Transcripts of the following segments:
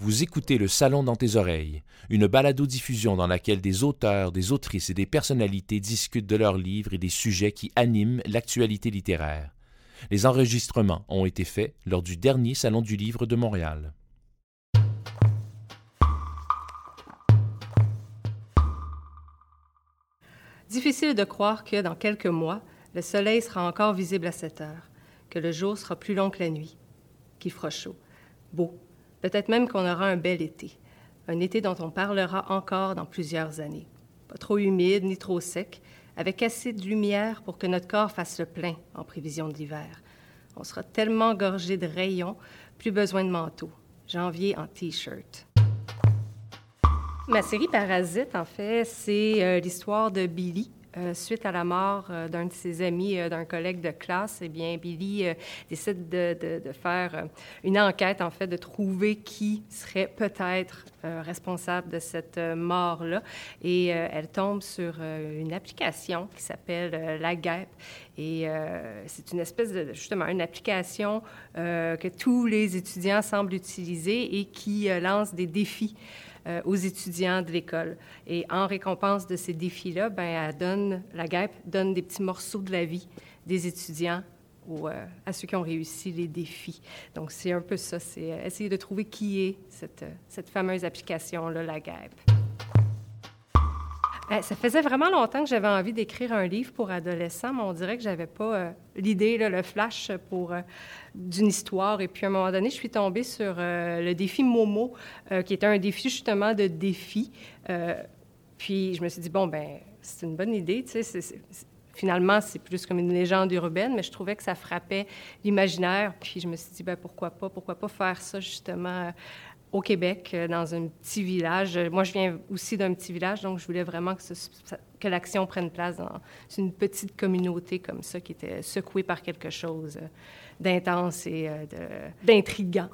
Vous écoutez Le Salon dans tes oreilles, une balado-diffusion dans laquelle des auteurs, des autrices et des personnalités discutent de leurs livres et des sujets qui animent l'actualité littéraire. Les enregistrements ont été faits lors du dernier Salon du Livre de Montréal. Difficile de croire que, dans quelques mois, le soleil sera encore visible à cette heure, que le jour sera plus long que la nuit, qu'il fera chaud, beau, Peut-être même qu'on aura un bel été, un été dont on parlera encore dans plusieurs années. Pas trop humide ni trop sec, avec assez de lumière pour que notre corps fasse le plein en prévision de l'hiver. On sera tellement gorgé de rayons, plus besoin de manteau. Janvier en T-shirt. Ma série Parasite, en fait, c'est euh, l'histoire de Billy, euh, suite à la mort euh, d'un de ses amis, euh, d'un collègue de classe, eh bien, Billy décide de, faire une enquête, en fait, de trouver qui serait peut-être responsable de cette mort-là. Et elle tombe sur une application qui s'appelle La Guêpe. Et c'est une espèce de, justement, une application que tous les étudiants semblent utiliser et qui lance des défis euh, aux étudiants de l'école. Et en récompense de ces défis-là, ben, elle donne, la GAP donne des petits morceaux de la vie des étudiants ou euh, à ceux qui ont réussi les défis. Donc, c'est un peu ça, c'est euh, essayer de trouver qui est cette, cette fameuse application-là, la GAP. Ben, ça faisait vraiment longtemps que j'avais envie d'écrire un livre pour adolescents, mais on dirait que j'avais pas euh, l'idée, le flash pour euh, d'une histoire. Et puis à un moment donné, je suis tombée sur euh, le défi Momo, qui était un défi justement de défi. puis je me suis dit bon ben c'est une bonne idée, tu sais. finalement, c'est plus comme une légende urbaine, mais je trouvais que ça frappait l'imaginaire. Puis je me suis dit, ben pourquoi pas, pourquoi pas faire ça justement au Québec, euh, dans un petit village. Moi, je viens aussi d'un petit village, donc je voulais vraiment que, l'action prenne place dans une petite communauté comme ça, qui était secouée par quelque chose d'intense et euh, d'intrigant.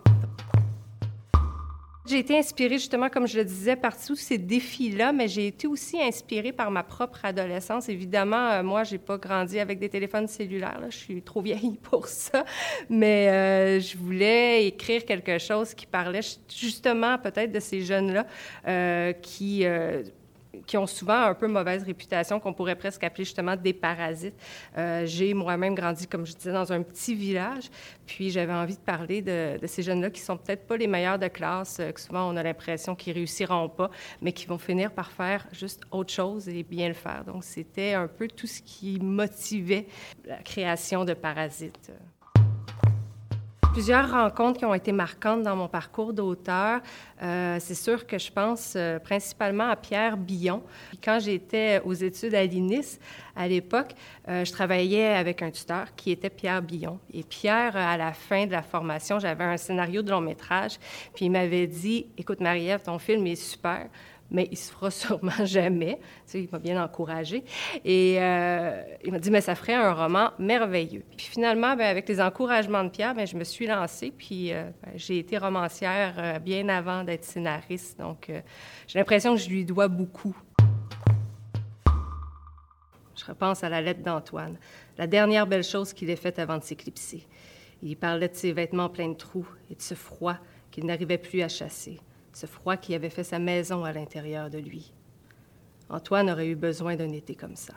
J'ai été inspirée justement, comme je le disais, par tous ces défis-là, mais j'ai été aussi inspirée par ma propre adolescence. Évidemment, euh, moi, j'ai pas grandi avec des téléphones cellulaires, là. je suis trop vieille pour ça, mais euh, je voulais écrire quelque chose qui parlait justement peut-être de ces jeunes-là euh, qui qui ont souvent un peu mauvaise réputation, qu'on pourrait presque appeler justement des parasites. Euh, j'ai moi-même grandi, comme je disais, dans un petit village, puis j'avais envie de parler de, ces jeunes-là qui sont peut-être pas les meilleurs de classe, euh, que souvent on a l'impression qu'ils réussiront pas, mais qui vont finir par faire juste autre chose et bien le faire. Donc c'était un peu tout ce qui motivait la création de Parasites plusieurs rencontres qui ont été marquantes dans mon parcours d'auteur. Euh, c'est sûr que je pense euh, principalement à Pierre Billon. Quand j'étais aux études à l'INIS, à l'époque, euh, je travaillais avec un tuteur qui était Pierre Billon. Et Pierre, à la fin de la formation, j'avais un scénario de long métrage, puis il m'avait dit, écoute Marie-Ève, ton film est super mais il se fera sûrement jamais. Tu sais, il m'a bien encouragé. Et euh, il m'a dit, mais ça ferait un roman merveilleux. Puis finalement, ben, avec les encouragements de Pierre, ben, je me suis lancée, puis euh, ben, j'ai été romancière euh, bien avant d'être scénariste. Donc, j'ai l'impression que je lui dois beaucoup. Je repense à la lettre d'Antoine, la dernière belle chose qu'il ait faite avant de s'éclipser. Il parlait de ses vêtements pleins de trous et de ce froid qu'il n'arrivait plus à chasser ce froid qui avait fait sa maison à l'intérieur de lui. Antoine aurait eu besoin d'un été comme ça.